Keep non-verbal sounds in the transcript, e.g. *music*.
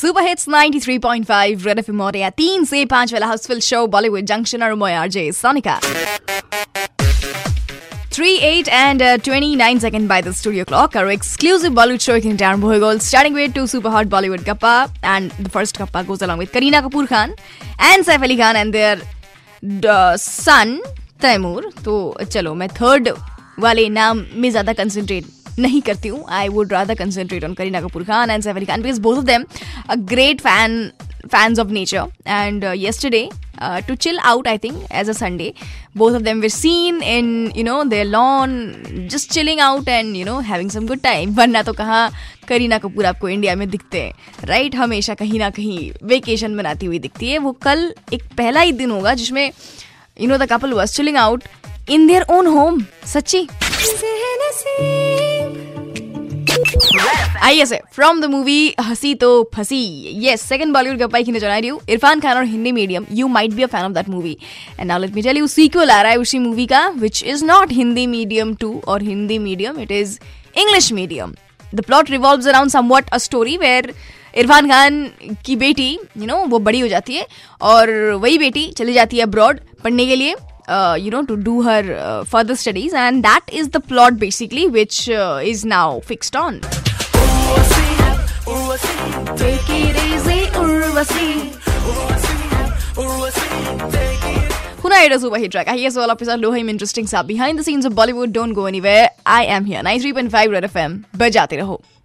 Super hits 93.5 red FM और या तीन से पाँच वाला हाउसफुल शो बॉलीवुड जंक्शन और मैं RJ Sonika 38 and uh, 29 second by the studio clock. Our exclusive Bollywood show in Darren Bohigol, starting with two super hot Bollywood kappa, and the first kappa goes along with Kareena Kapoor Khan and Saif Ali Khan and their uh, son Taimur. तो चलो मैं third वाले नाम में ज़्यादा concentrate नहीं करती हूँ। I would rather concentrate on Kareena Kapoor Khan and Saif Ali Khan because both of them a great fan fans of nature. And uh, yesterday uh, to chill out i think as a sunday both of them were seen in you lawn just chilling out and you know having some good time. *laughs* वरना तो कहाँ करीना कपूर आपको India में दिखते हैं। Right हमेशा कहीं ना कहीं वेकेशन मनाती हुई दिखती है। वो कल एक पहला ही दिन होगा जिसमें you know the couple was chilling out in their own home सच्ची। आइए से फ्रॉम द मूवी हँसी तो फंसी यस सेकंड बॉलीवुड गप्पा की नज़र आ रही हूँ इरफान खान और Hindi medium you might be a fan of that movie and now let me tell you sequel आ रहा है उसी मूवी का which is not Hindi medium too और Hindi medium it is English medium the plot revolve around somewhat a story where Irrfan Khan की बेटी you you no know, वो बड़ी हो जाती है और वही बेटी चली जाती है अब्रॉड पढ़ने के लिए uh, you know to do her uh, further studies and that is the plot basically which uh, is now fixed on Who Huna is over here all of us are interesting stuff behind the scenes of Bollywood. Don't go anywhere. I am here. 93.5 Red FM. Bajate raho.